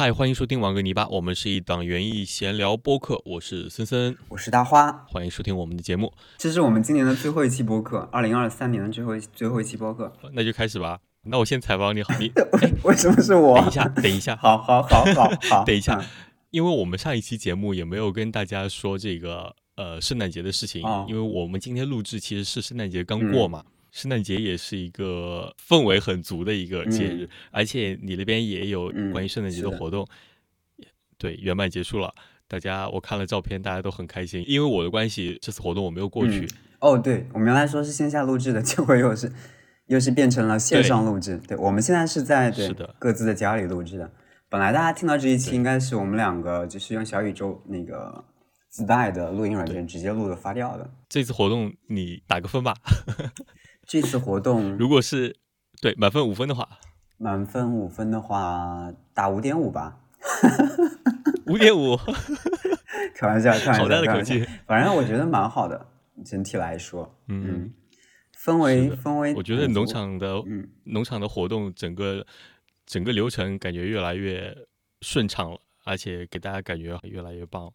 嗨，欢迎收听《玩个泥巴》，我们是一档园艺闲聊播客，我是森森，我是大花，欢迎收听我们的节目。这是我们今年的最后一期播客，二零二三年的最后一最后一期播客。那就开始吧。那我先采访你好，你 为什么是我？等一下，等一下，好好好好好，等一下，因为我们上一期节目也没有跟大家说这个呃圣诞节的事情，因为我们今天录制其实是圣诞节刚过嘛。圣诞节也是一个氛围很足的一个节日，而且你那边也有关于圣诞节的活动，对，圆满结束了。大家我看了照片，大家都很开心。因为我的关系，这次活动我没有过去。哦，对，我们原来说是线下录制的，结果又是又是变成了线上录制。对，我们现在是在对各自的家里录制的。本来大家听到这一期，应该是我们两个就是用小宇宙那个自带的录音软件直接录的发掉的。这次活动你打个分吧。这次活动，如果是对满分五分的话，满分五分的话打五点五吧，五点五，开玩笑，开玩笑，好大的口气。反正我觉得蛮好的，整体来说，嗯，氛围氛围，我觉得农场的农场的活动，整个整个流程感觉越来越顺畅了，而且给大家感觉越来越棒。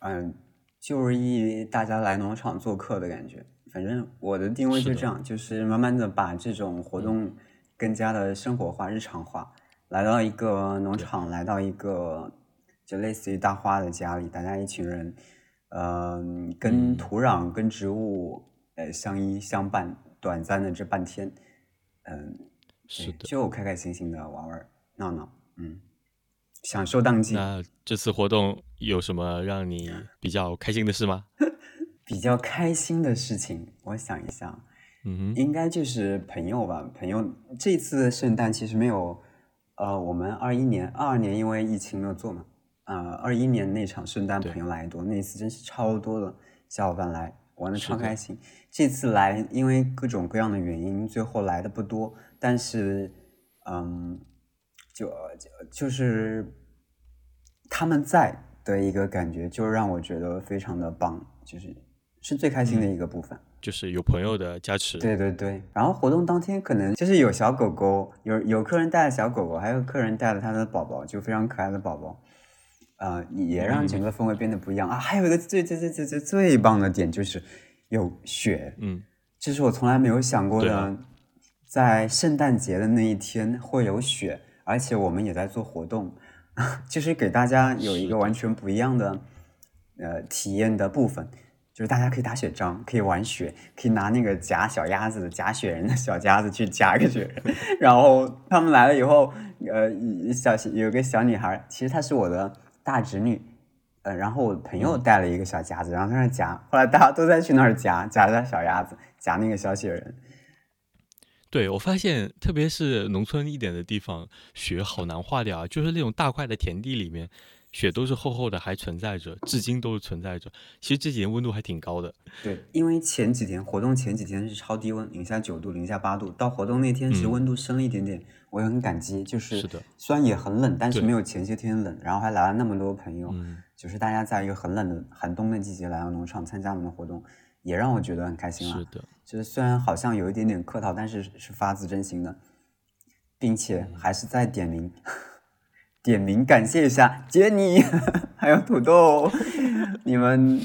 嗯，就是一大家来农场做客的感觉。反正我的定位就这样，就是慢慢的把这种活动更加的生活化、日常化。来到一个农场，来到一个就类似于大花的家里，大家一群人，嗯，跟土壤、跟植物，呃，相依相伴，短暂的这半天，嗯，是的，就开开心心的玩玩闹闹，嗯，享受当季。那这次活动有什么让你比较开心的事吗？比较开心的事情，我想一下，嗯应该就是朋友吧。朋友这次圣诞其实没有，呃，我们二一年、二二年因为疫情没有做嘛，呃，二一年那场圣诞朋友来多，那一次真是超多的小伙伴来，玩的超开心。这次来因为各种各样的原因，最后来的不多，但是，嗯，就就就是他们在的一个感觉，就让我觉得非常的棒，就是。是最开心的一个部分，就是有朋友的加持。对对对，然后活动当天可能就是有小狗狗，有有客人带了小狗狗，还有客人带了他的宝宝，就非常可爱的宝宝，呃，也让整个氛围变得不一样啊。还有一个最最最最最最棒的点就是有雪，嗯，这是我从来没有想过的，在圣诞节的那一天会有雪，而且我们也在做活动，就是给大家有一个完全不一样的呃体验的部分。就是大家可以打雪仗，可以玩雪，可以拿那个夹小鸭子的夹雪人的小夹子去夹一个雪人。然后他们来了以后，呃，小有个小女孩，其实她是我的大侄女，呃，然后我朋友带了一个小夹子，然后在那夹。后来大家都在去那儿夹夹着小鸭子，夹那个小雪人。对，我发现特别是农村一点的地方，雪好难化掉啊，就是那种大块的田地里面。雪都是厚厚的，还存在着，至今都是存在着。其实这几天温度还挺高的。对，因为前几天活动前几天是超低温，零下九度、零下八度，到活动那天其实温度升了一点点，我也很感激。就是是的，虽然也很冷，但是没有前些天冷。然后还来了那么多朋友，就是大家在一个很冷的寒冬的季节来到农场参加我们的活动，也让我觉得很开心了。是的，就是虽然好像有一点点客套，但是是发自真心的，并且还是在点名。点名感谢一下杰尼，还有土豆，你们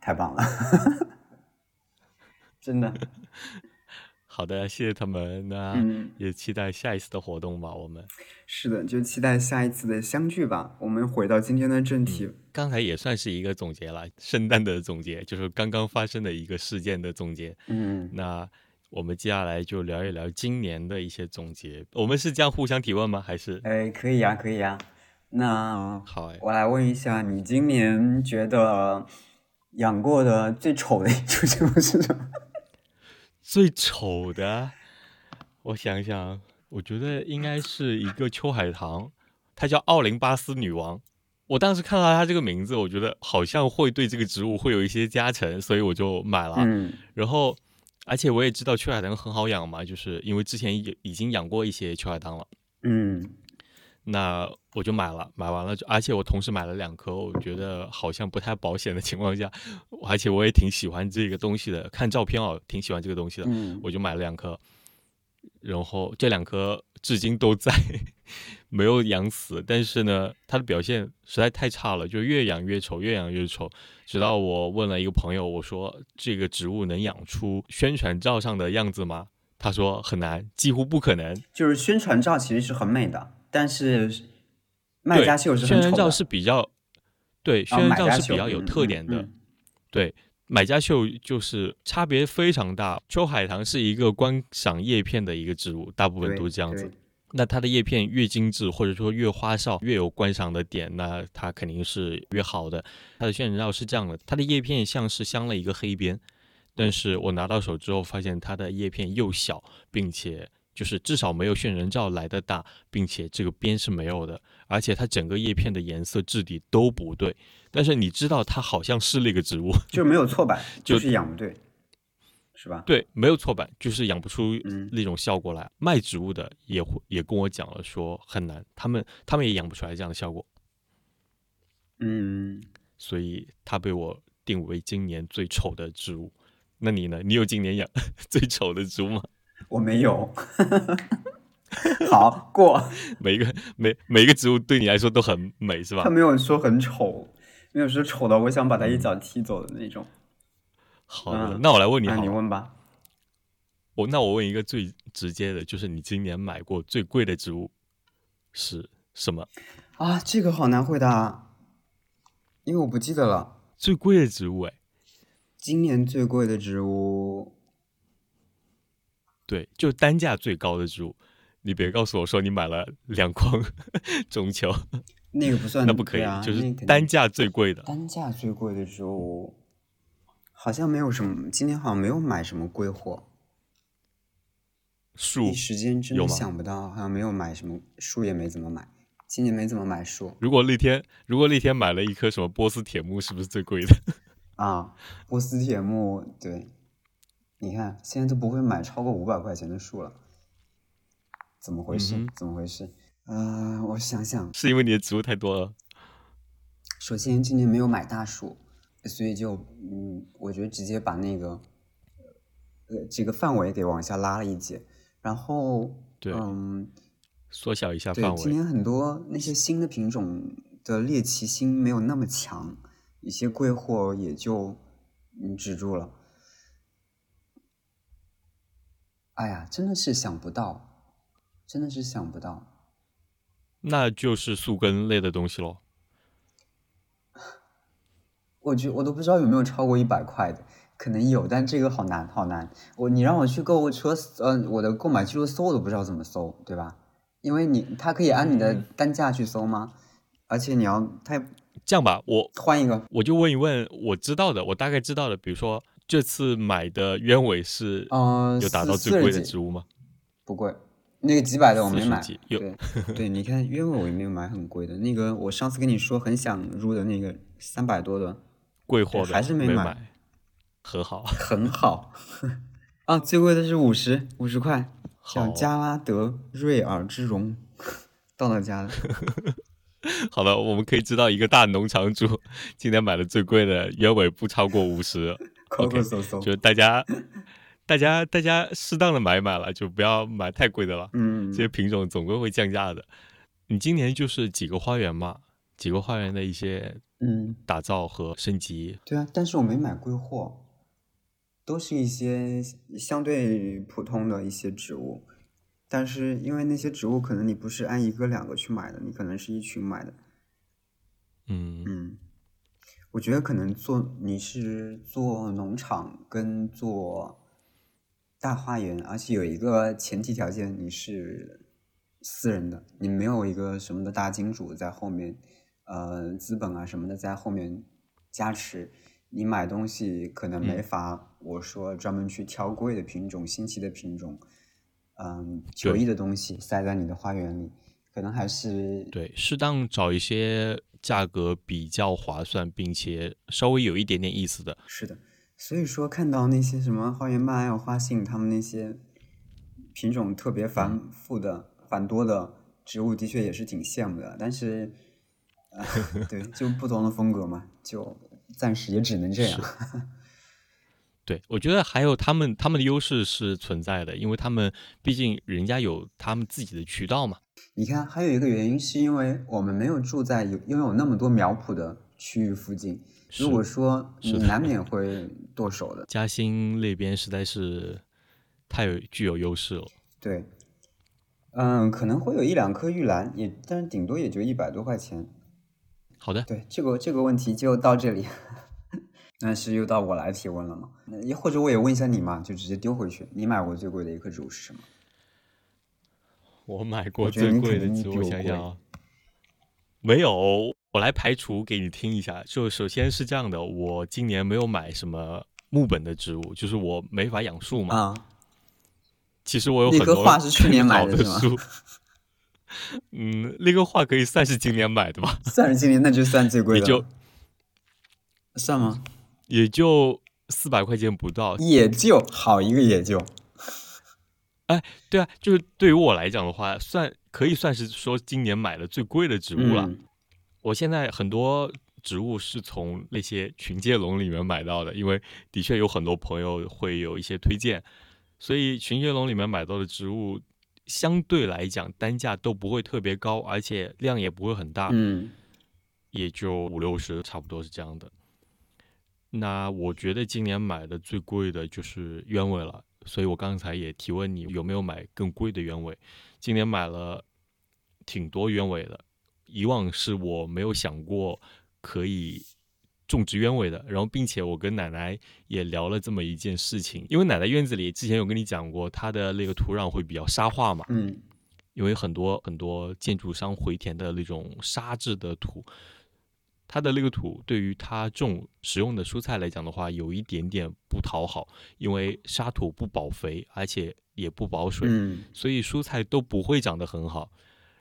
太棒了，真的。好的，谢谢他们，那也期待下一次的活动吧。我们是的，就期待下一次的相聚吧。我们回到今天的正题，刚才也算是一个总结了，圣诞的总结，就是刚刚发生的一个事件的总结。嗯，那。我们接下来就聊一聊今年的一些总结。我们是这样互相提问吗？还是？哎，可以呀，可以呀。那好，我来问一下，你今年觉得养过的最丑的一出节目是什么？最丑的，我想想，我觉得应该是一个秋海棠，它叫奥林巴斯女王。我当时看到它这个名字，我觉得好像会对这个植物会有一些加成，所以我就买了。嗯，然后。而且我也知道秋海棠很好养嘛，就是因为之前已已经养过一些秋海棠了。嗯，那我就买了，买完了就，而且我同时买了两颗，我觉得好像不太保险的情况下，而且我也挺喜欢这个东西的，看照片哦，挺喜欢这个东西的，我就买了两颗。然后这两颗至今都在，没有养死。但是呢，它的表现实在太差了，就越养越丑，越养越丑。直到我问了一个朋友，我说这个植物能养出宣传照上的样子吗？他说很难，几乎不可能。就是宣传照其实是很美的，但是卖家秀是宣传照是比较对宣传照是比较有特点的，对。买家秀就是差别非常大。秋海棠是一个观赏叶片的一个植物，大部分都是这样子。那它的叶片越精致，或者说越花哨，越有观赏的点，那它肯定是越好的。它的渲染照是这样的，它的叶片像是镶了一个黑边，但是我拿到手之后发现它的叶片又小，并且就是至少没有渲染照来的大，并且这个边是没有的，而且它整个叶片的颜色质地都不对。但是你知道它好像是那个植物，就是没有错版，就是养不对，是吧？对，没有错版，就是养不出那种效果来。卖植物的也会也跟我讲了，说很难，他们他们也养不出来这样的效果。嗯，所以它被我定为今年最丑的植物。那你呢？你有今年养 最丑的植物吗？我没有。好过。每一个每每一个植物对你来说都很美，是吧？他没有说很丑。没有说丑的，我想把他一脚踢走的那种。好的，那我来问你，那你问吧。我那我问一个最直接的，就是你今年买过最贵的植物是什么？啊，这个好难回答，因为我不记得了。最贵的植物，哎，今年最贵的植物，对，就单价最高的植物。你别告诉我说你买了两筐 中秋。那个不算，那不可以，啊就是单价最贵的。单价最贵的时候，好像没有什么，今天好像没有买什么贵货。树一时间真的想不到，好像没有买什么树，也没怎么买。今年没怎么买树。如果那天，如果那天买了一棵什么波斯铁木，是不是最贵的？啊，波斯铁木，对，你看现在都不会买超过五百块钱的树了，怎么回事？怎么回事？嗯，我想想，是因为你的植物太多了。首先，今年没有买大树，所以就嗯，我觉得直接把那个呃这个范围给往下拉了一截，然后对，嗯，缩小一下范围。今年很多那些新的品种的猎奇心没有那么强，一些贵货也就嗯止住了。哎呀，真的是想不到，真的是想不到。那就是树根类的东西喽。我觉我都不知道有没有超过一百块的，可能有，但这个好难，好难。我你让我去购物车，呃，我的购买记录搜，我都不知道怎么搜，对吧？因为你它可以按你的单价去搜吗？而且你要它这样吧，我换一个，我就问一问我知道的，我大概知道的，比如说这次买的鸢尾是，嗯，有达到最贵的植物吗？不贵。那个几百的我没买，对 对，你看鸢尾我也没有买很贵的。那个我上次跟你说很想入的那个三百多的贵货还是没买，很好，很好 啊！最贵的是五十五十块，叫加拉德瑞尔之荣，到了家了。好了，我们可以知道一个大农场主今天买的最贵的鸢尾不超过五十，OK，就大家。大家大家适当的买买了，就不要买太贵的了。嗯，这些品种总归会降价的。你今年就是几个花园嘛，几个花园的一些嗯打造和升级。对啊，但是我没买贵货，都是一些相对普通的一些植物。但是因为那些植物可能你不是按一个两个去买的，你可能是一群买的。嗯嗯，我觉得可能做你是做农场跟做。大花园，而且有一个前提条件，你是私人的，你没有一个什么的大金主在后面，呃，资本啊什么的在后面加持，你买东西可能没法，我说专门去挑贵的品种、新奇的品种，嗯，九亿的东西塞在你的花园里，可能还是对，适当找一些价格比较划算，并且稍微有一点点意思的，是的。所以说，看到那些什么花园麦还有花信，他们那些品种特别繁复的、繁多的植物，的确也是挺羡慕的。但是，对，就不同的风格嘛，就暂时也只能这样。对，我觉得还有他们他们的优势是存在的，因为他们毕竟人家有他们自己的渠道嘛。你看，还有一个原因是因为我们没有住在有拥有那么多苗圃的区域附近。如果说 你难免会剁手的。嘉兴那边实在是太有具有优势了。对，嗯，可能会有一两颗玉兰，也但是顶多也就一百多块钱。好的，对这个这个问题就到这里。那是又到我来提问了嘛？那或者我也问一下你嘛，就直接丢回去。你买过最贵的一颗植物是什么？我买过最贵的植物，想想啊，没有。我来排除给你听一下。就首先是这样的，我今年没有买什么木本的植物，就是我没法养树嘛。啊。其实我有很多画是去年买的 树。嗯，那个画可以算是今年买的吧？算是今年，那就算最贵的。也就算吗？也就四百块钱不到，也就好一个也就。哎，对啊，就是对于我来讲的话，算可以算是说今年买的最贵的植物了。我现在很多植物是从那些群介龙里面买到的，因为的确有很多朋友会有一些推荐，所以群介龙里面买到的植物相对来讲单价都不会特别高，而且量也不会很大，嗯，也就五六十，差不多是这样的。那我觉得今年买的最贵的就是鸢尾了，所以我刚才也提问你有没有买更贵的鸢尾。今年买了挺多鸢尾的，以往是我没有想过可以种植鸢尾的。然后，并且我跟奶奶也聊了这么一件事情，因为奶奶院子里之前有跟你讲过，它的那个土壤会比较沙化嘛，嗯，因为很多很多建筑商回填的那种沙质的土。它的那个土对于它种食用的蔬菜来讲的话，有一点点不讨好，因为沙土不保肥，而且也不保水，所以蔬菜都不会长得很好。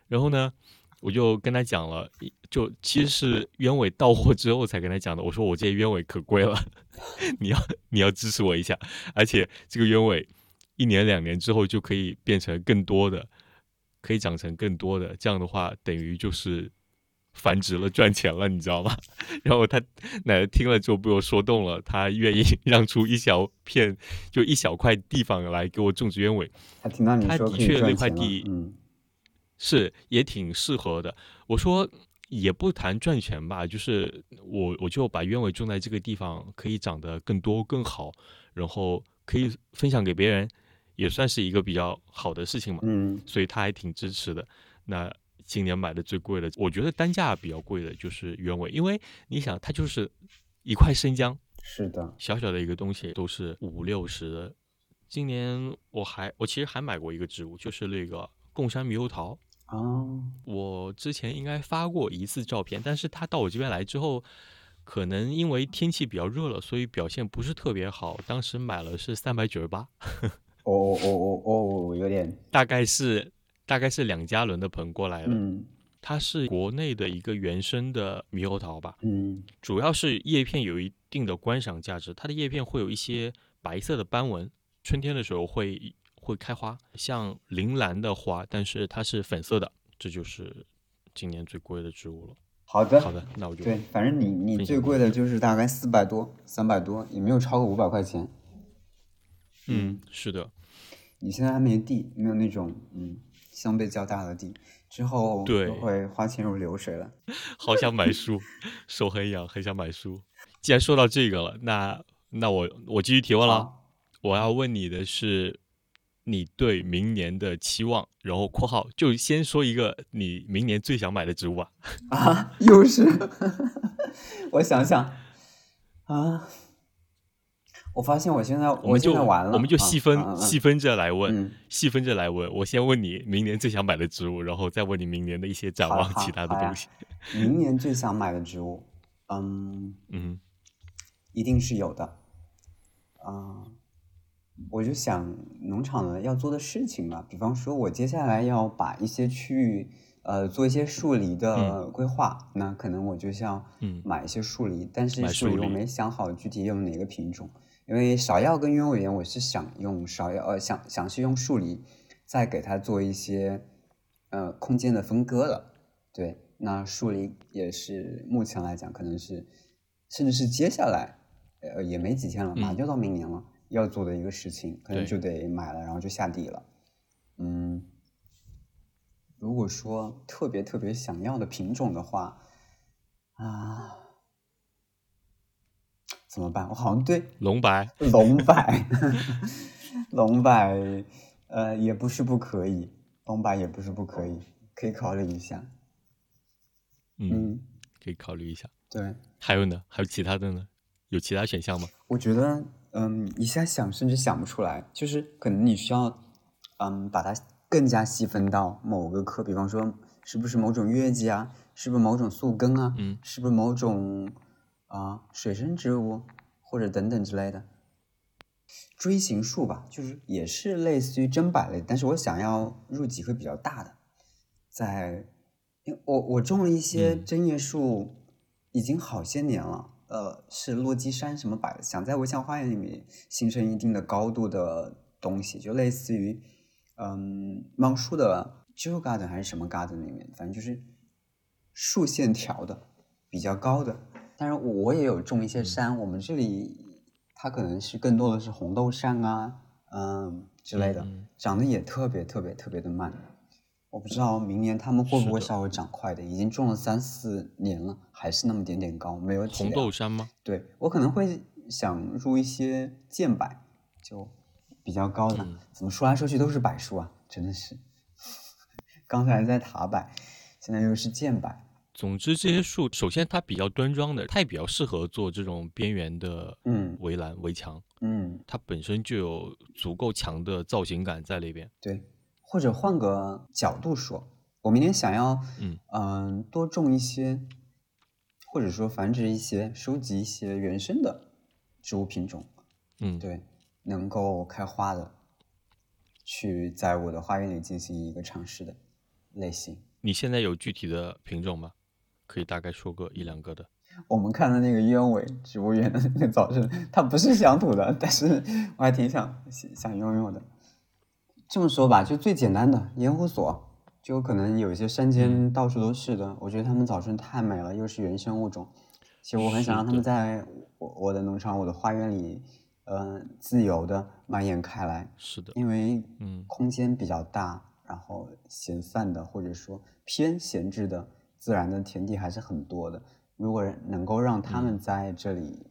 然后呢，我就跟他讲了，就其实是鸢尾到货之后才跟他讲的。我说我这鸢尾可贵了，你要你要支持我一下，而且这个鸢尾一年两年之后就可以变成更多的，可以长成更多的，这样的话等于就是。繁殖了，赚钱了，你知道吗？然后他奶奶听了之后被我说动了，他愿意 让出一小片，就一小块地方来给我种植鸢尾。他听到你说的确那块地，嗯，是也挺适合的。我说也不谈赚钱吧，就是我我就把鸢尾种在这个地方，可以长得更多更好，然后可以分享给别人，也算是一个比较好的事情嘛。嗯，所以他还挺支持的。那。今年买的最贵的，我觉得单价比较贵的就是鸢尾，因为你想，它就是一块生姜，是的，小小的一个东西都是五六十的。今年我还，我其实还买过一个植物，就是那个贡山猕猴桃啊。我之前应该发过一次照片，但是他到我这边来之后，可能因为天气比较热了，所以表现不是特别好。当时买了是三百九十八。哦哦哦哦，有点，大概是。大概是两加仑的盆过来了，嗯，它是国内的一个原生的猕猴桃吧，嗯，主要是叶片有一定的观赏价值，它的叶片会有一些白色的斑纹，春天的时候会会开花，像铃兰的花，但是它是粉色的，这就是今年最贵的植物了。好的，好的，那我就对，反正你你最贵的就是大概四百多、三百多，也没有超过五百块钱。嗯，是的。你现在还没地，没有那种嗯。相对较大的地，之后对会花钱如流水了。好想买书，手很痒，很想买书。既然说到这个了，那那我我继续提问了。我要问你的是，你对明年的期望。然后括号就先说一个你明年最想买的植物吧。啊，又是，我想想啊。我发现我现在我们就完了，我们就细分细分着来问，细分着来问。我先问你明年最想买的植物，然后再问你明年的一些展望，其他的东西。明年最想买的植物，嗯嗯，一定是有的。啊，我就想农场的要做的事情嘛，比方说，我接下来要把一些区域呃做一些树篱的规划，那可能我就要买一些树篱，但是树篱我没想好具体用哪个品种。因为芍药跟鸢尾园，我是想用芍药，呃，想想是用树篱，再给它做一些，呃，空间的分割了。对，那树篱也是目前来讲，可能是，甚至是接下来呃，也没几天了，马上就到明年了，要做的一个事情，可能就得买了，然后就下地了。嗯，如果说特别特别想要的品种的话，啊，怎么办？我好像对 龙白，龙白，龙白，呃，也不是不可以，龙白也不是不可以，可以考虑一下。嗯，可以考虑一下。对，还有呢？还有其他的呢？有其他选项吗？我觉得，嗯，一下想甚至想不出来，就是可能你需要，嗯，把它更加细分到某个科，比方说是不是某种月季啊，是不是某种宿根啊，嗯，是不是某种啊水生植物或者等等之类的。锥形树吧，就是也是类似于砧柏类，但是我想要入几棵比较大的，在，因为我我种了一些针叶树，已经好些年了。呃，是落基山什么柏，想在微笑花园里面形成一定的高度的东西，就类似于，嗯，芒树的 j o garden 还是什么 garden 里面，反正就是竖线条的，比较高的。但是我也有种一些山，我们这里它可能是更多的是红豆杉啊，嗯之类的，长得也特别特别特别的慢。我不知道明年他们会不会稍微长快的，已经种了三四年了，还是那么点点高，没有红豆杉吗？对我可能会想入一些剑柏，就比较高的。怎么说来说去都是柏树啊，真的是。刚才在塔柏，现在又是剑柏。总之，这些树首先它比较端庄的，它也比较适合做这种边缘的嗯围栏围墙，嗯，它本身就有足够强的造型感在里边。对。或者换个角度说，我明年想要，嗯嗯，多种一些，或者说繁殖一些、收集一些原生的植物品种，嗯，对，能够开花的，去在我的花园里进行一个尝试的类型。你现在有具体的品种吗？可以大概说个一两个的。我们看的那个鸢尾植物园的 那个早晨，它不是乡土的，但是我还挺想想拥有的。这么说吧，就最简单的盐湖所，就可能有一些山间到处都是的。我觉得它们早春太美了，又是原生物种，其实我很想让它们在我我的农场、我的花园里，呃，自由的蔓延开来。是的，因为嗯，空间比较大，然后闲散的或者说偏闲置的自然的田地还是很多的。如果能够让它们在这里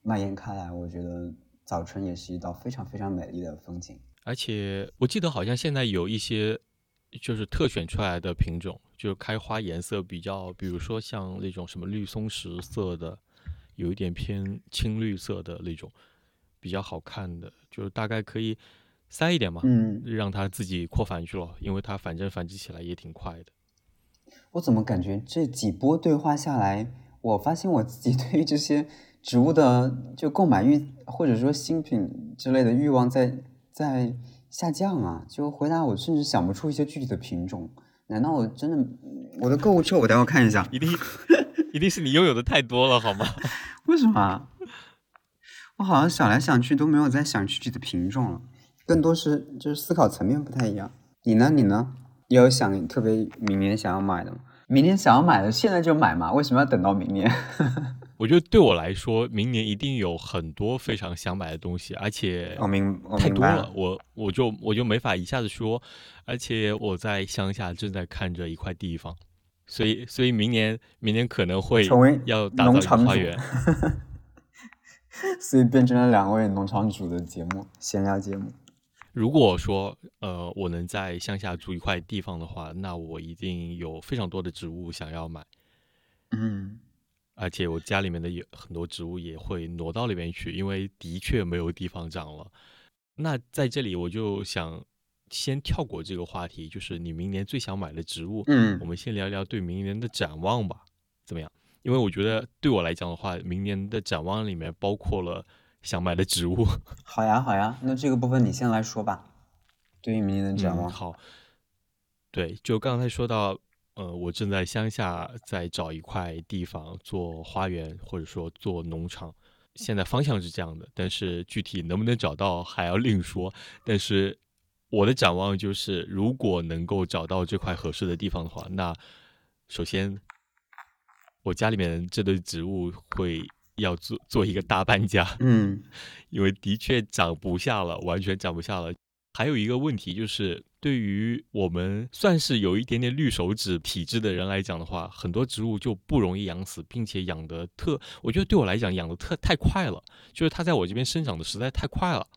蔓延开来，我觉得早春也是一道非常非常美丽的风景。而且我记得好像现在有一些就是特选出来的品种，就是开花颜色比较，比如说像那种什么绿松石色的，有一点偏青绿色的那种，比较好看的，就是大概可以塞一点嘛，嗯，让它自己扩繁去了，因为它反正繁殖起来也挺快的。我怎么感觉这几波对话下来，我发现我自己对于这些植物的就购买欲，或者说新品之类的欲望在。在下降啊！就回答我，甚至想不出一些具体的品种。难道我真的我的购物车？我待会看一下。一定一定是你拥有的太多了，好吗？为什么？我好像想来想去都没有在想具体的品种了，更多是就是思考层面不太一样。你呢？你呢？有想特别明年想要买的吗？明年想要买的，现在就买嘛？为什么要等到明年？我觉得对我来说，明年一定有很多非常想买的东西，而且太多了，我我就我就没法一下子说。而且我在乡下正在看着一块地方，所以所以明年明年可能会要打造一个花园，所以变成了两位农场主的节目闲聊节目。如果说呃我能在乡下租一块地方的话，那我一定有非常多的植物想要买。嗯。而且我家里面的有很多植物也会挪到那边去，因为的确没有地方长了。那在这里我就想先跳过这个话题，就是你明年最想买的植物。嗯，我们先聊聊对明年的展望吧，怎么样？因为我觉得对我来讲的话，明年的展望里面包括了想买的植物。好呀，好呀，那这个部分你先来说吧。对于明年的展望，好。对，就刚才说到。呃，我正在乡下在找一块地方做花园，或者说做农场。现在方向是这样的，但是具体能不能找到还要另说。但是我的展望就是，如果能够找到这块合适的地方的话，那首先我家里面这堆植物会要做做一个大搬家，嗯，因为的确长不下了，完全长不下了。还有一个问题就是，对于我们算是有一点点绿手指体质的人来讲的话，很多植物就不容易养死，并且养的特，我觉得对我来讲养的特太快了，就是它在我这边生长的实在太快了，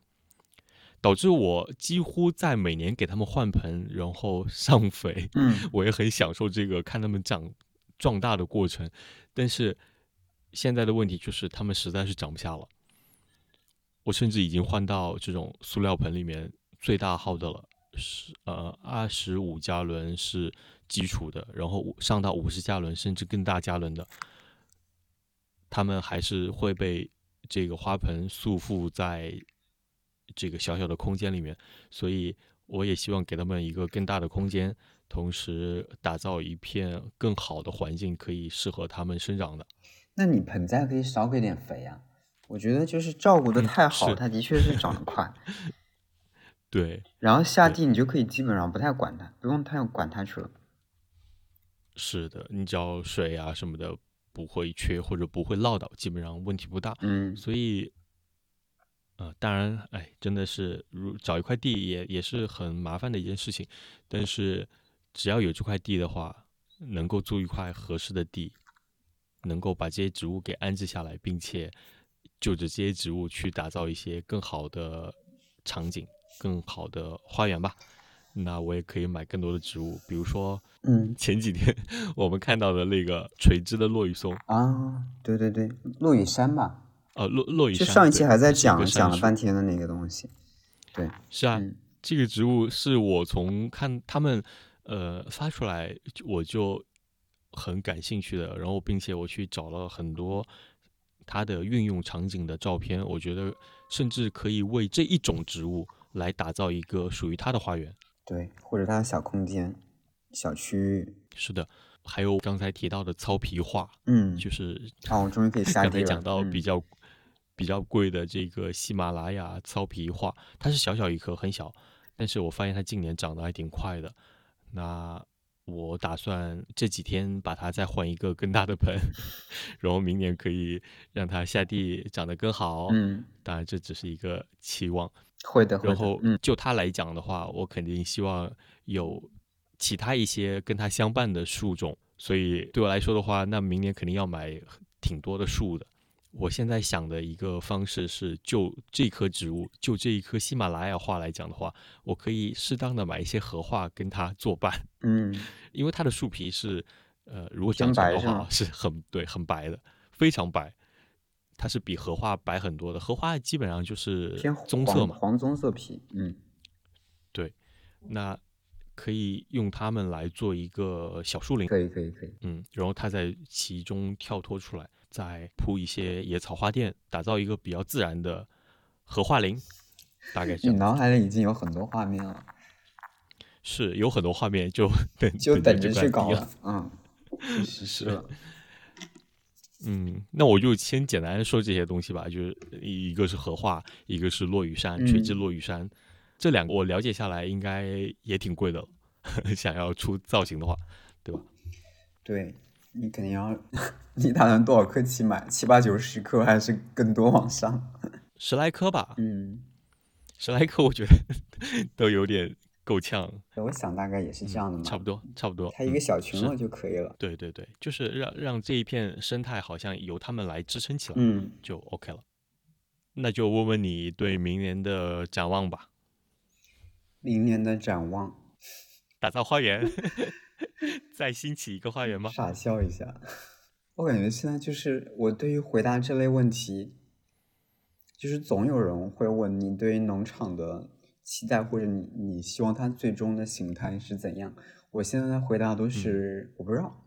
导致我几乎在每年给它们换盆，然后 上肥，嗯，我也很享受这个看它们长壮大的过程，但是现在的问题就是它们实在是长不下了，我甚至已经换到这种塑料盆里面。最大号的了，是呃二十五加仑是基础的，然后上到五十加仑甚至更大加仑的，他们还是会被这个花盆束缚在这个小小的空间里面，所以我也希望给他们一个更大的空间，同时打造一片更好的环境，可以适合他们生长的。那你盆栽可以少给点肥啊，我觉得就是照顾的太好，它的确是长得快。对，然后下地你就可以基本上不太管它，不用太管它去了。是的，你只要水啊什么的不会缺或者不会落到，基本上问题不大。嗯，所以，呃，当然，哎，真的是如找一块地也也是很麻烦的一件事情。但是只要有这块地的话，能够租一块合适的地，能够把这些植物给安置下来，并且就着这些植物去打造一些更好的场景。更好的花园吧，那我也可以买更多的植物，比如说，嗯，前几天 我们看到的那个垂枝的落羽松啊，对对对，落羽山吧，呃，落落羽山，就上一期还在讲讲了半天的那个东西，对，是啊，这个植物是我从看他们呃发出来我就很感兴趣的，然后并且我去找了很多它的运用场景的照片，我觉得甚至可以为这一种植物。来打造一个属于他的花园，对，或者他的小空间、小区域。是的，还有刚才提到的糙皮画，嗯，就是哦，我终于可以下地刚才讲到比较比较贵的这个喜马拉雅糙皮画，它是小小一颗，很小，但是我发现它近年长得还挺快的。那我打算这几天把它再换一个更大的盆，然后明年可以让它下地长得更好。嗯，当然这只是一个期望。会的，然后，嗯，就他来讲的话，我肯定希望有其他一些跟他相伴的树种。所以对我来说的话，那明年肯定要买挺多的树的。我现在想的一个方式是，就这棵植物，就这一棵喜马拉雅花来讲的话，我可以适当的买一些荷花跟它作伴。嗯，因为它的树皮是，呃，如果讲白的话，是很对，很白的，非常白。它是比荷花白很多的，荷花基本上就是偏棕色嘛，黄棕色皮。嗯，对，那可以用它们来做一个小树林，可以，可以，可以。嗯，然后它在其中跳脱出来，再铺一些野草花垫，打造一个比较自然的荷花林。大概你脑海里已经有很多画面了，是有很多画面，就 等就等着去搞了。嗯，是是。嗯，那我就先简单说这些东西吧。就是一个是荷花，一个是落羽山，垂直落羽山，这两个我了解下来应该也挺贵的。想要出造型的话，对吧？对你肯定要，你打算多少颗起买？七八九十颗还是更多往上？十来颗吧。嗯，十来颗我觉得 都有点。够呛，我想大概也是这样的嘛，差不多，差不多，开一个小群落就可以了。对对对，就是让让这一片生态好像由他们来支撑起来，嗯，就 OK 了。那就问问你对明年的展望吧。明年的展望，打造花园，再兴起一个花园吗？傻笑一下，我感觉现在就是我对于回答这类问题，就是总有人会问你对于农场的。期待或者你你希望它最终的形态是怎样？我现在的回答都是我不知道，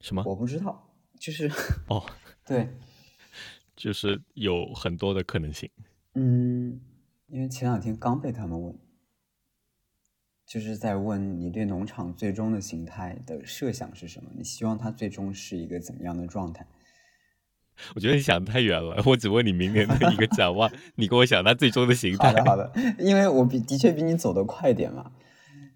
什么？我不知道，就是哦，对，就是有很多的可能性。嗯，因为前两天刚被他们问，就是在问你对农场最终的形态的设想是什么？你希望它最终是一个怎么样的状态？我觉得你想的太远了，我只问你明年的一个展望，你跟我想它最终的形态。好的，好的，因为我比的确比你走得快一点嘛，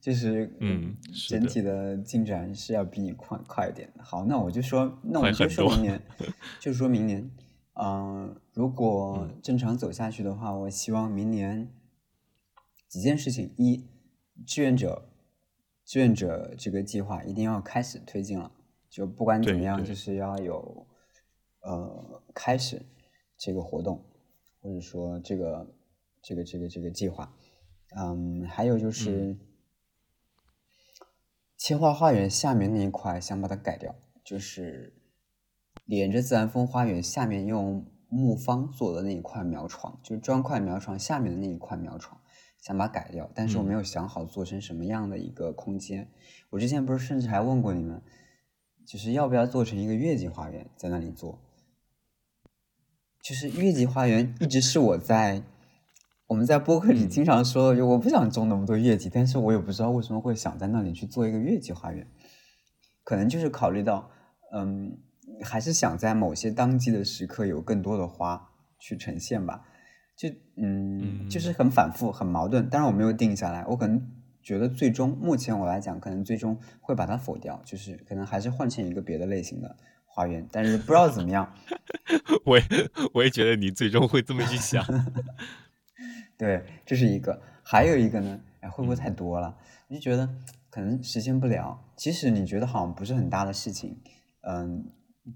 就是嗯，整体的进展是要比你快快一点。好，那我就说，那我们就说明年，就说明年，嗯，如果正常走下去的话，我希望明年几件事情：一，志愿者志愿者这个计划一定要开始推进了，就不管怎么样，就是要有呃开始这个活动，或者说这个这个这个这个计划。嗯，还有就是切花花园下面那一块，想把它改掉，就是连着自然风花园下面用木方做的那一块苗床，就是砖块苗床下面的那一块苗床，想把它改掉，但是我没有想好做成什么样的一个空间。我之前不是甚至还问过你们，就是要不要做成一个月季花园在那里做？就是月季花园一直是我在。我们在播客里经常说，就我不想种那么多月季，但是我也不知道为什么会想在那里去做一个月季花园，可能就是考虑到，嗯，还是想在某些当季的时刻有更多的花去呈现吧，就嗯，就是很反复，很矛盾。但是我没有定下来，我可能觉得最终目前我来讲，可能最终会把它否掉，就是可能还是换成一个别的类型的花园，但是不知道怎么样。我也我也觉得你最终会这么去想。对，这是一个，还有一个呢，哎，会不会太多了？你就觉得可能实现不了。即使你觉得好像不是很大的事情，嗯，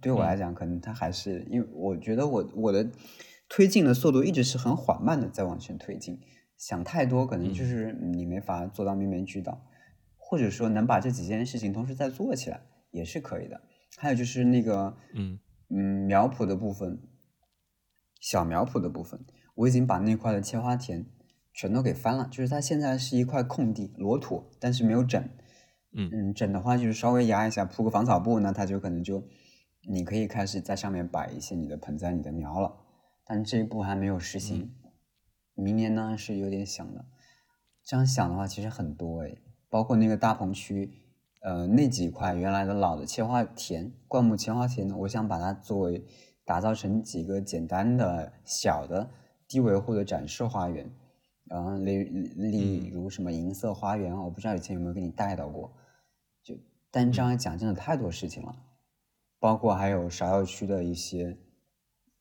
对我来讲，可能它还是因为我觉得我我的推进的速度一直是很缓慢的在往前推进。想太多，可能就是你没法做到面面俱到，或者说能把这几件事情同时再做起来也是可以的。还有就是那个，嗯嗯，苗圃的部分，小苗圃的部分。我已经把那块的切花田全都给翻了，就是它现在是一块空地，裸土，但是没有整。嗯嗯，整的话就是稍微压一下，铺个防草布，那它就可能就你可以开始在上面摆一些你的盆栽、你的苗了。但这一步还没有实行，明年呢是有点想的。这样想的话，其实很多诶，包括那个大棚区，呃，那几块原来的老的切花田、灌木切花田呢，我想把它作为打造成几个简单的小的。低维护的展示花园，然后例例如什么银色花园我不知道以前有没有给你带到过。就单张讲真的太多事情了，包括还有芍药区的一些，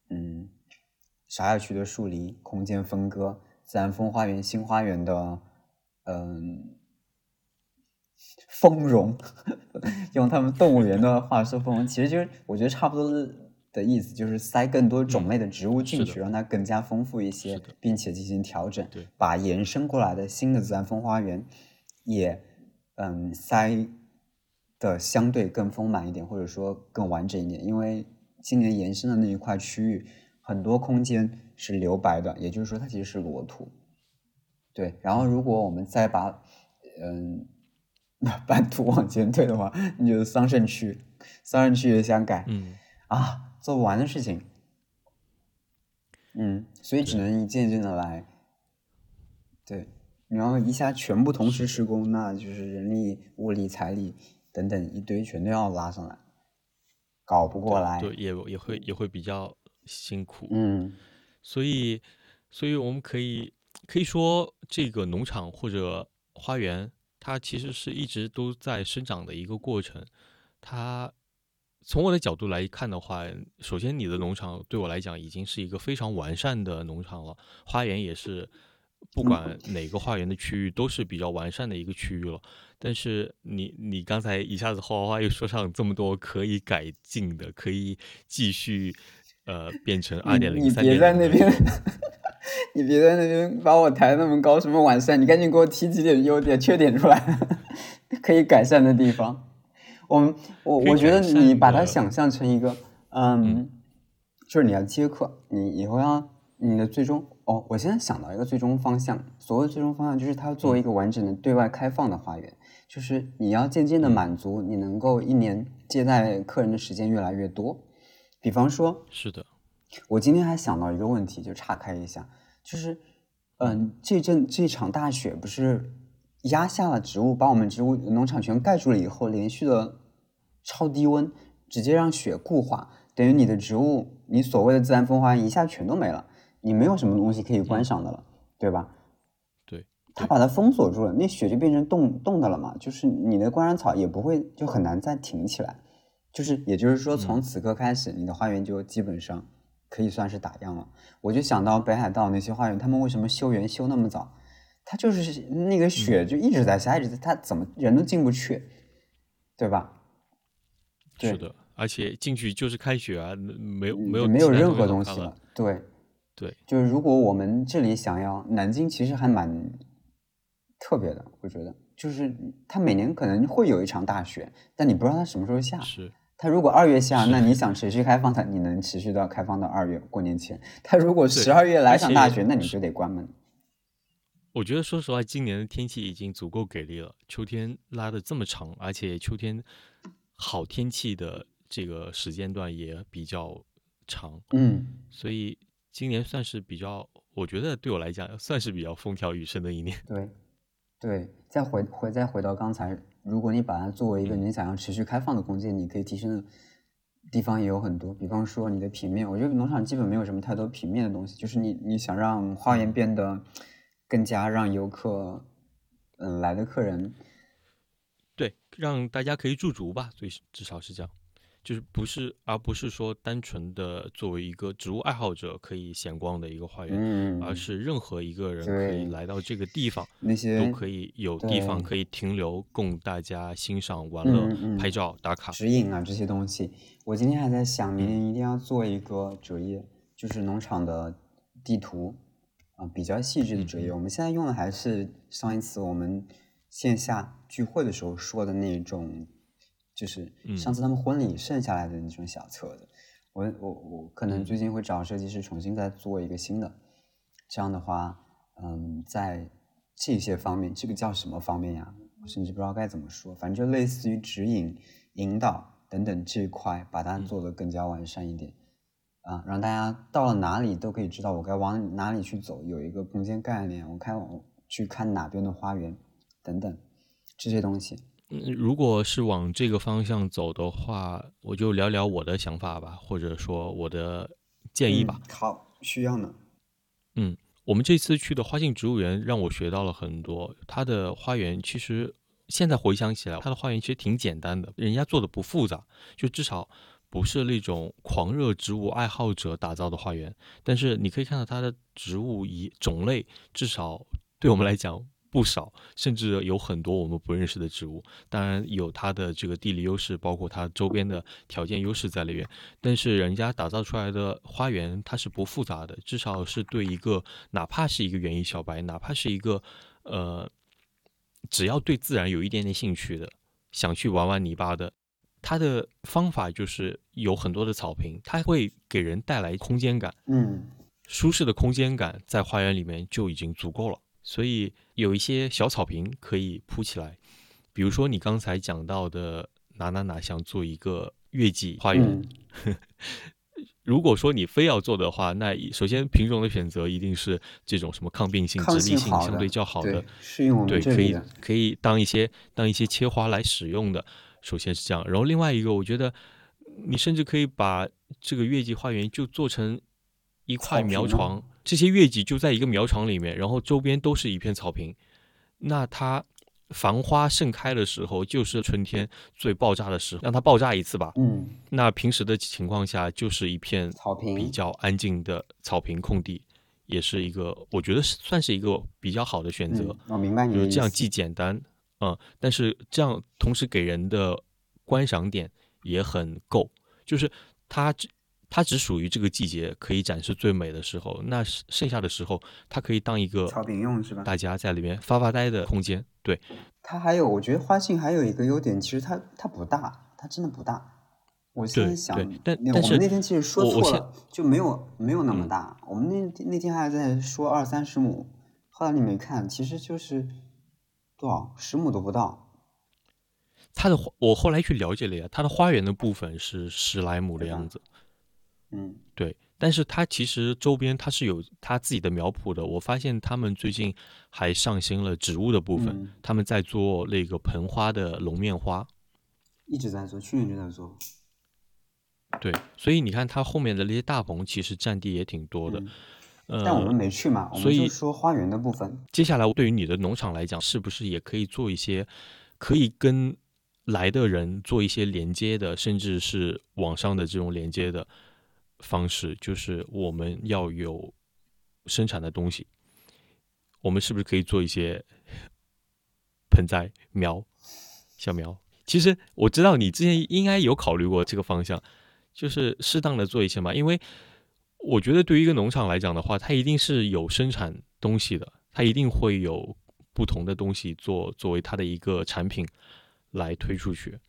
嗯，芍药区的树篱空间分割，自然风花园新花园的，嗯，丰容，用他们动物园的话说丰容，其实就是我觉得差不多。的意思就是塞更多种类的植物进去，让它更加丰富一些，并且进行调整，把延伸过来的新的自然风花园也嗯塞的相对更丰满一点，或者说更完整一点。因为今年延伸的那一块区域很多空间是留白的，也就是说它其实是裸土。对，然后如果我们再把嗯 版图往前推的话，你就是桑葚区，桑葚区也想改，嗯啊。做不完的事情，嗯，所以只能一件一件的来。对，你要一下全部同时施工，那就是人力、物力、财力等等一堆全都要拉上来，搞不过来。对，也也会也会比较辛苦。嗯，所以，所以我们可以可以说，这个农场或者花园，它其实是一直都在生长的一个过程，它。从我的角度来看的话，首先你的农场对我来讲已经是一个非常完善的农场了，花园也是，不管哪个花园的区域都是比较完善的一个区域了。但是你你刚才一下子哗哗哗又说上这么多可以改进的，可以继续呃变成二点零、三点零。你别在那边，你别在那边把我抬那么高，什么完善？你赶紧给我提几点优点、缺点出来，可以改善的地方。我我我觉得你把它想象成一个，嗯，就是你要接客，你以后要你的最终哦，我现在想到一个最终方向，所谓最终方向就是它作为一个完整的对外开放的花园，就是你要渐渐的满足你能够一年接待客人的时间越来越多。比方说，是的，我今天还想到一个问题，就岔开一下，就是嗯，这阵这场大雪不是压下了植物，把我们植物农场全盖住了以后，连续的。超低温直接让雪固化，等于你的植物，你所谓的自然风化一下全都没了，你没有什么东西可以观赏的了，对吧？对，它把它封锁住了，那雪就变成冻冻的了嘛，就是你的观赏草也不会就很难再挺起来，就是也就是说从此刻开始，你的花园就基本上可以算是打样了。我就想到北海道那些花园，他们为什么修园修那么早？他就是那个雪就一直在下，一直在，他怎么人都进不去，对吧？是的，而且进去就是开雪啊，没有没有没有任何东西了。对对，就是如果我们这里想要南京，其实还蛮特别的，我觉得，就是它每年可能会有一场大雪，但你不知道它什么时候下。是。它如果二月下，那你想持续开放它，你能持续到开放到二月过年前。它如果十二月来场大雪，那你就得关门。我觉得说实话，今年的天气已经足够给力了。秋天拉的这么长，而且秋天好天气的这个时间段也比较长，嗯，所以今年算是比较，我觉得对我来讲算是比较风调雨顺的一年。对，对，再回回再回到刚才，如果你把它作为一个你想要持续开放的空间，你可以提升的地方也有很多。比方说你的平面，我觉得农场基本没有什么太多平面的东西，就是你你想让花园变得。更加让游客，嗯，来的客人，对，让大家可以驻足吧，最至少是这样，就是不是，而不是说单纯的作为一个植物爱好者可以闲逛的一个花园，而是任何一个人可以来到这个地方，那些都可以有地方可以停留，供大家欣赏、玩乐、拍。照、打卡、指引啊这些东西。我今天还在想，明年一定要做一个折页，就是农场的地图。啊，比较细致的折页，我们现在用的还是上一次我们线下聚会的时候说的那种，就是上次他们婚礼剩下来的那种小册子。我我我可能最近会找设计师重新再做一个新的，这样的话，嗯，在这些方面，这个叫什么方面呀？我甚至不知道该怎么说，反正就类似于指引、引导等等这一块，把它做得更加完善一点。啊，让大家到了哪里都可以知道我该往哪里去走，有一个空间概念，我开往去看哪边的花园等等这些东西。嗯，如果是往这个方向走的话，我就聊聊我的想法吧，或者说我的建议吧。好，需要呢。嗯，我们这次去的花信植物园让我学到了很多。它的花园其实现在回想起来，它的花园其实挺简单的，人家做的不复杂，就至少。不是那种狂热植物爱好者打造的花园，但是你可以看到它的植物以种类至少对我们来讲不少，甚至有很多我们不认识的植物。当然有它的这个地理优势，包括它周边的条件优势在里面。但是人家打造出来的花园它是不复杂的，至少是对一个哪怕是一个园艺小白，哪怕是一个呃只要对自然有一点点兴趣的，想去玩玩泥巴的。它的方法就是有很多的草坪，它会给人带来空间感，嗯，舒适的空间感在花园里面就已经足够了。所以有一些小草坪可以铺起来，比如说你刚才讲到的哪哪哪想做一个月季花园，如果说你非要做的话，那首先品种的选择一定是这种什么抗病性、直立性相对较好的，对，可以可以当一些当一些切花来使用的。首先是这样，然后另外一个，我觉得你甚至可以把这个月季花园就做成一块苗床，这些月季就在一个苗场里面，然后周边都是一片草坪。那它繁花盛开的时候，就是春天最爆炸的时候，让它爆炸一次吧。嗯。那平时的情况下，就是一片草坪，比较安静的草坪空地，也是一个我觉得算是一个比较好的选择。我明白你就是这样既简单。嗯，但是这样同时给人的观赏点也很够，就是它只它只属于这个季节可以展示最美的时候，那剩下的时候它可以当一个草坪用是吧？大家在里面发发呆的空间。对，它还有，我觉得花信还有一个优点，其实它它不大，它真的不大。我现在想，但但是我们那天其实说错了，就没有没有那么大。我们那那天还在说二三十亩，后来你没看，其实就是。多少十亩都不到，它的我后来去了解了呀，它的花园的部分是十来亩的样子。嗯，对，但是它其实周边它是有它自己的苗圃的。我发现他们最近还上新了植物的部分，他们在做那个盆花的龙面花，一直在做，去年就在做。对，所以你看它后面的那些大棚，其实占地也挺多的。但我们没去嘛，所以说花园的部分。接下来，对于你的农场来讲，是不是也可以做一些可以跟来的人做一些连接的，甚至是网上的这种连接的方式，就是我们要有生产的东西，我们是不是可以做一些 盆栽苗、小苗？其实我知道你之前应该有考虑过这个方向，就是适当的做一些嘛。因为我觉得对于一个农场来讲的话，它一定是有生产东西的，它一定会有不同的东西做作为它的一个产品来推出去。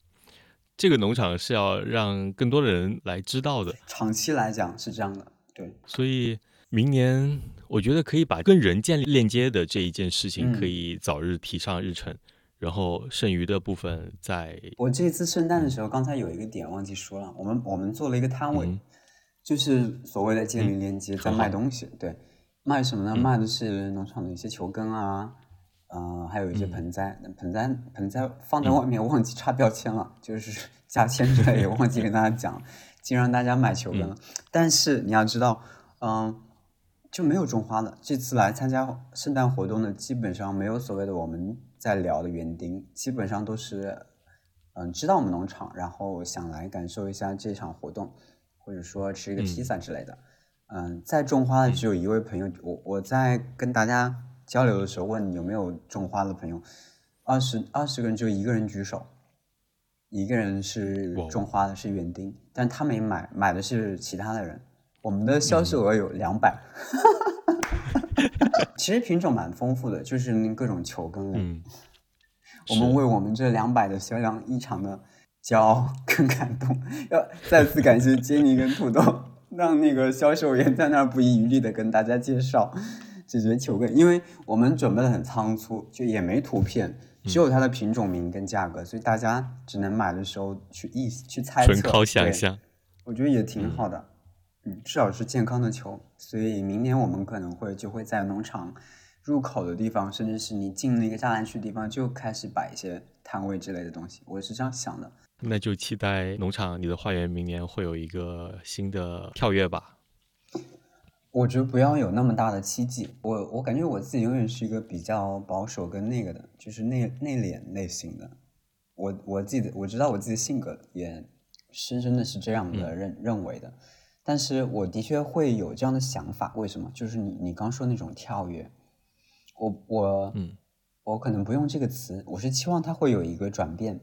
这个农场是要让更多的人来知道的。长期来讲是这样的，对。所以明年我觉得可以把跟人建立链接的这一件事情可以早日提上日程。然后剩余的部分在。我这次圣诞的时候，刚才有一个点忘记说了，我们我们做了一个摊位，就是所谓的建立链接，在卖东西。对，卖什么呢？卖的是农场的一些球根啊，呃，还有一些盆栽。盆栽盆栽放在外面忘记插标签了，就是 价签之类也忘记跟大家讲，竟让大家买球根了。但是你要知道，嗯，就没有种花的。这次来参加圣诞活动的，基本上没有所谓的我们。在聊的园丁基本上都是，嗯，知道我们农场，然后想来感受一下这场活动，或者说吃一个披萨之类的。嗯，在种花的只有一位朋友，我我在跟大家交流的时候问有没有种花的朋友，二十二十个人就一个人举手，一个人是种花的，是园丁，但他没买，买的是其他的人。我们的销售额有两百。其实品种蛮丰富的，就是那各种球根类。我们为我们这两百的销量异常的骄傲跟感动，要再次感谢杰尼跟土豆，让那个销售员在那儿不遗余力的跟大家介绍这些球根，因为我们准备的很仓促，就也没图片，只有它的品种名跟价格，所以大家只能买的时候去意去猜测。纯靠想象，我觉得也挺好的。嗯，至少是健康的球，所以明年我们可能会就会在农场入口的地方，甚至是你进那个栅栏区的地方，就开始摆一些摊位之类的东西。我是这样想的。那就期待农场你的花园明年会有一个新的跳跃吧。我觉得不要有那么大的期冀。我我感觉我自己永远是一个比较保守跟那个的，就是内内敛类型的。我我自己的我知道我自己的性格也深深的是这样的认认为的。但是我的确会有这样的想法，为什么？就是你你刚说那种跳跃，我我嗯，我可能不用这个词，我是期望它会有一个转变。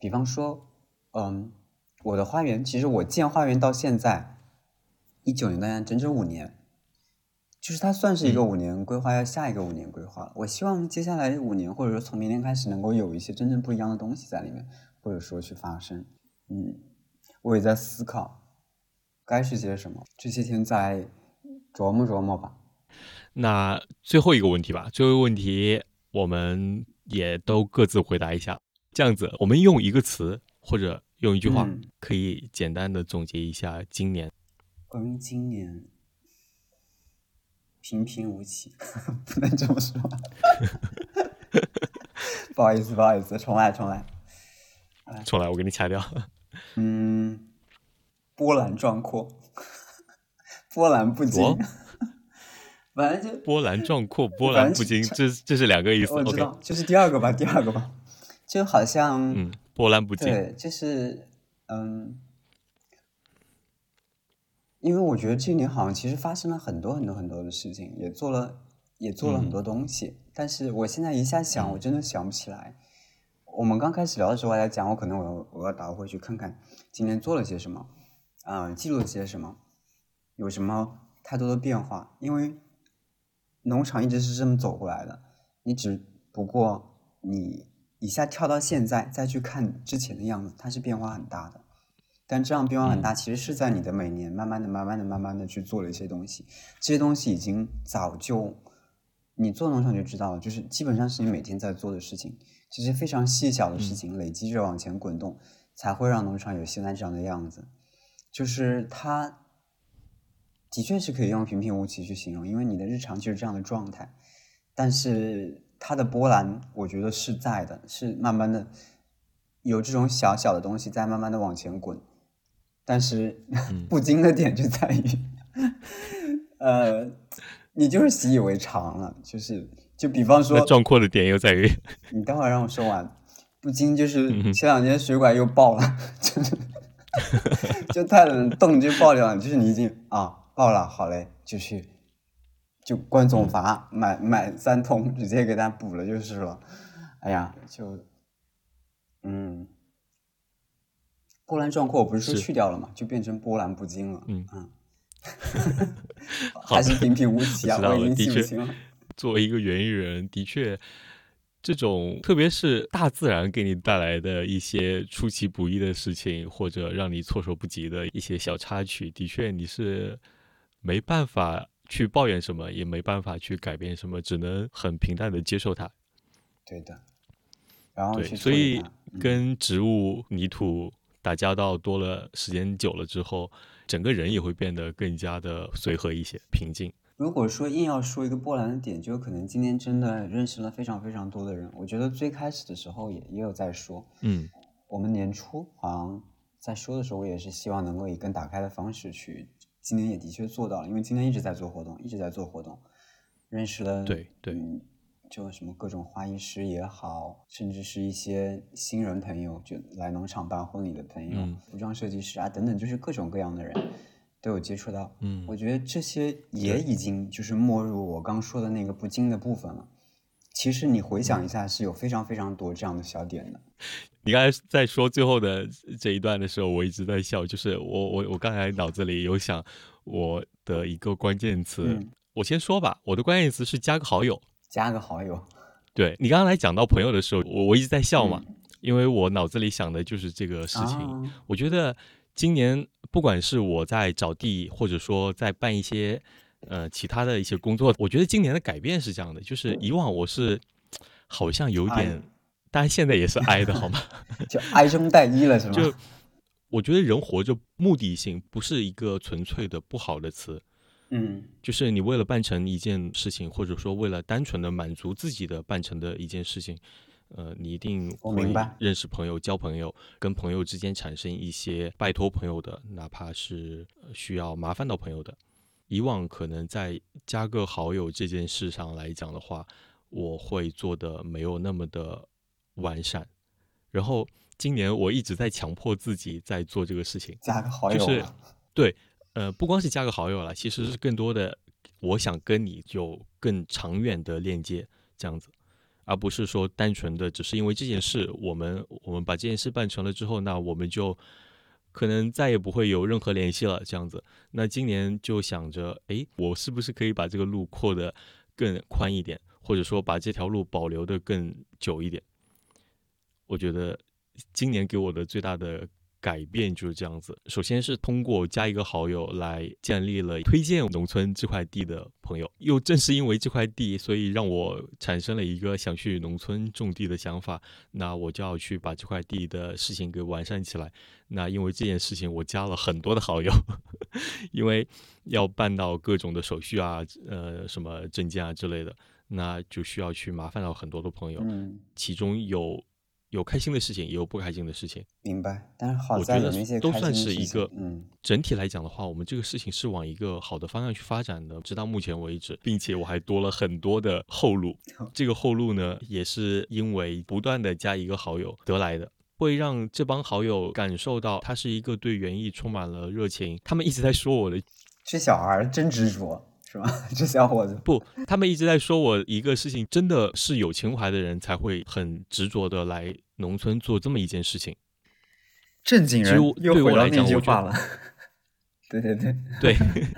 比方说，嗯，我的花园，其实我建花园到现在一九年，大概整整五年，就是它算是一个五年规划，要下一个五年规划了。我希望接下来五年，或者说从明年开始，能够有一些真正不一样的东西在里面，或者说去发生。嗯，我也在思考。该是些什么？这些天在琢磨琢磨吧。那最后一个问题吧，最后一个问题我们也都各自回答一下。这样子，我们用一个词或者用一句话，可以简单的总结一下今年。关于今年，平平无奇，不能这么说。不好意思，不好意思，重来，重来。重来，我给你掐掉。嗯。波澜壮阔，波澜不惊，反正就波澜壮阔，波澜不惊，这这是两个意思。我知道，就是第二个吧，第二个吧，就好像嗯，波澜不惊，对，就是嗯，因为我觉得这一年好像其实发生了很多很多很多的事情，也做了也做了很多东西，但是我现在一下想，我真的想不起来。我们刚开始聊的时候，我在讲，我可能我我要倒回去看看今年做了些什么。嗯，记录了些什么？有什么太多的变化？因为农场一直是这么走过来的，你只不过你一下跳到现在，再去看之前的样子，它是变化很大的。但这样变化很大，其实是在你的每年慢慢的、慢慢的、慢慢的去做了一些东西。这些东西已经早就你做农场就知道了，就是基本上是你每天在做的事情，其实非常细小的事情累积着往前滚动，才会让农场有现在这样的样子。就是它，的确是可以用平平无奇去形容，因为你的日常就是这样的状态。但是它的波澜，我觉得是在的，是慢慢的有这种小小的东西在慢慢的往前滚。但是 不精的点就在于，呃，你就是习以为常了。就是就比方说，壮阔的点又在于，你待会儿让我说完。不精就是前两天水管又爆了，就是。就太冷，冻就爆掉了。就是你已经啊爆了，好嘞，就去就关总阀买买三桶，直接给他补了就是了。哎呀，就嗯，波澜壮阔不是说去掉了嘛，就变成波澜不惊了。嗯嗯，还是平平无奇啊，我已经记不清了。作为一个园艺人，的确。这种特别是大自然给你带来的一些出其不意的事情，或者让你措手不及的一些小插曲，的确你是没办法去抱怨什么，也没办法去改变什么，只能很平淡的接受它。对的。然后对，所以跟植物、泥土打交道多了，时间久了之后，整个人也会变得更加的随和一些、平静。如果说硬要说一个波澜的点，就可能今天真的认识了非常非常多的人。我觉得最开始的时候也也有在说，嗯，我们年初好像在说的时候，我也是希望能够以更打开的方式去。今年也的确做到了，因为今年一直在做活动，一直在做活动，认识了对对，就什么各种花艺师也好，甚至是一些新人朋友，就来农场办婚礼的朋友，服装设计师啊等等，就是各种各样的人。都有接触到，嗯，我觉得这些也已经就是没入我刚说的那个不精的部分了。其实你回想一下，是有非常非常多这样的小点的。你刚才在说最后的这一段的时候，我一直在笑，就是我我我刚才脑子里有想我的一个关键词，我先说吧，我的关键词是加个好友，加个好友。对你刚刚来讲到朋友的时候，我我一直在笑嘛，因为我脑子里想的就是这个事情。我觉得今年。不管是我在找地，或者说在办一些呃其他的一些工作，我觉得今年的改变是这样的，就是以往我是好像有点，当然现在也是哀的好吗？就哀中带一了是吗？就我觉得人活着目的性不是一个纯粹的不好的词，嗯，就是你为了办成一件事情，或者说为了单纯的满足自己的办成的一件事情。呃，你一定会认识朋友、交朋友，跟朋友之间产生一些拜托朋友的，哪怕是需要麻烦到朋友的。以往可能在加个好友这件事上来讲的话，我会做的没有那么的完善。然后今年我一直在强迫自己在做这个事情，加个好友，就是对，呃，不光是加个好友了，其实是更多的，我想跟你有更长远的链接，这样子。而不是说单纯的只是因为这件事，我们我们把这件事办成了之后，那我们就可能再也不会有任何联系了。这样子，那今年就想着，哎，我是不是可以把这个路扩得更宽一点，或者说把这条路保留的更久一点？我觉得今年给我的最大的。改变就是这样子。首先是通过加一个好友来建立了推荐农村这块地的朋友，又正是因为这块地，所以让我产生了一个想去农村种地的想法。那我就要去把这块地的事情给完善起来。那因为这件事情，我加了很多的好友，因为要办到各种的手续啊，呃，什么证件啊之类的，那就需要去麻烦到很多的朋友。嗯，其中有。有开心的事情，也有不开心的事情。明白，但是好在那些都算是一个，嗯，整体来讲的话，我们这个事情是往一个好的方向去发展的，直到目前为止，并且我还多了很多的后路。这个后路呢，也是因为不断的加一个好友得来的，会让这帮好友感受到他是一个对园艺充满了热情。他们一直在说我的，这小孩真执着。是吧？这小伙子不，他们一直在说我一个事情，真的是有情怀的人才会很执着的来农村做这么一件事情。正经人又回来那句话了。对对对对，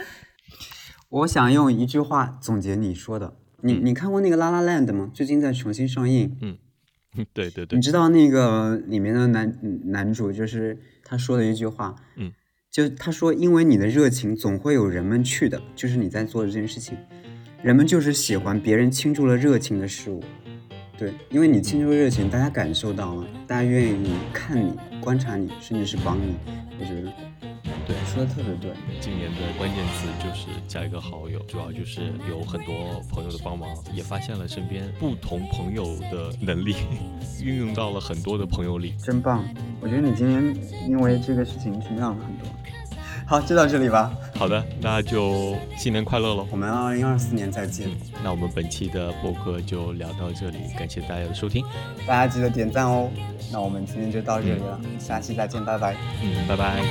我想用一句话总结你说的。你你看过那个《拉拉 land》吗？最近在重新上映。嗯，对对对。你知道那个里面的男男主就是他说的一句话。嗯。就他说，因为你的热情总会有人们去的，就是你在做这件事情，人们就是喜欢别人倾注了热情的事物。对，因为你倾注热情，大家感受到了，大家愿意看你、观察你，甚至是帮你。我觉得，对，说的特别对。今年的关键词就是加一个好友，主要就是有很多朋友的帮忙，也发现了身边不同朋友的能力，运用到了很多的朋友里，真棒。我觉得你今天因为这个事情成长了很多。好，就到这里吧。好的，那就新年快乐喽！我们二零二四年再见。那我们本期的播客就聊到这里，感谢大家的收听，大家记得点赞哦。那我们今天就到这里了，下期再见，拜拜。嗯，拜拜。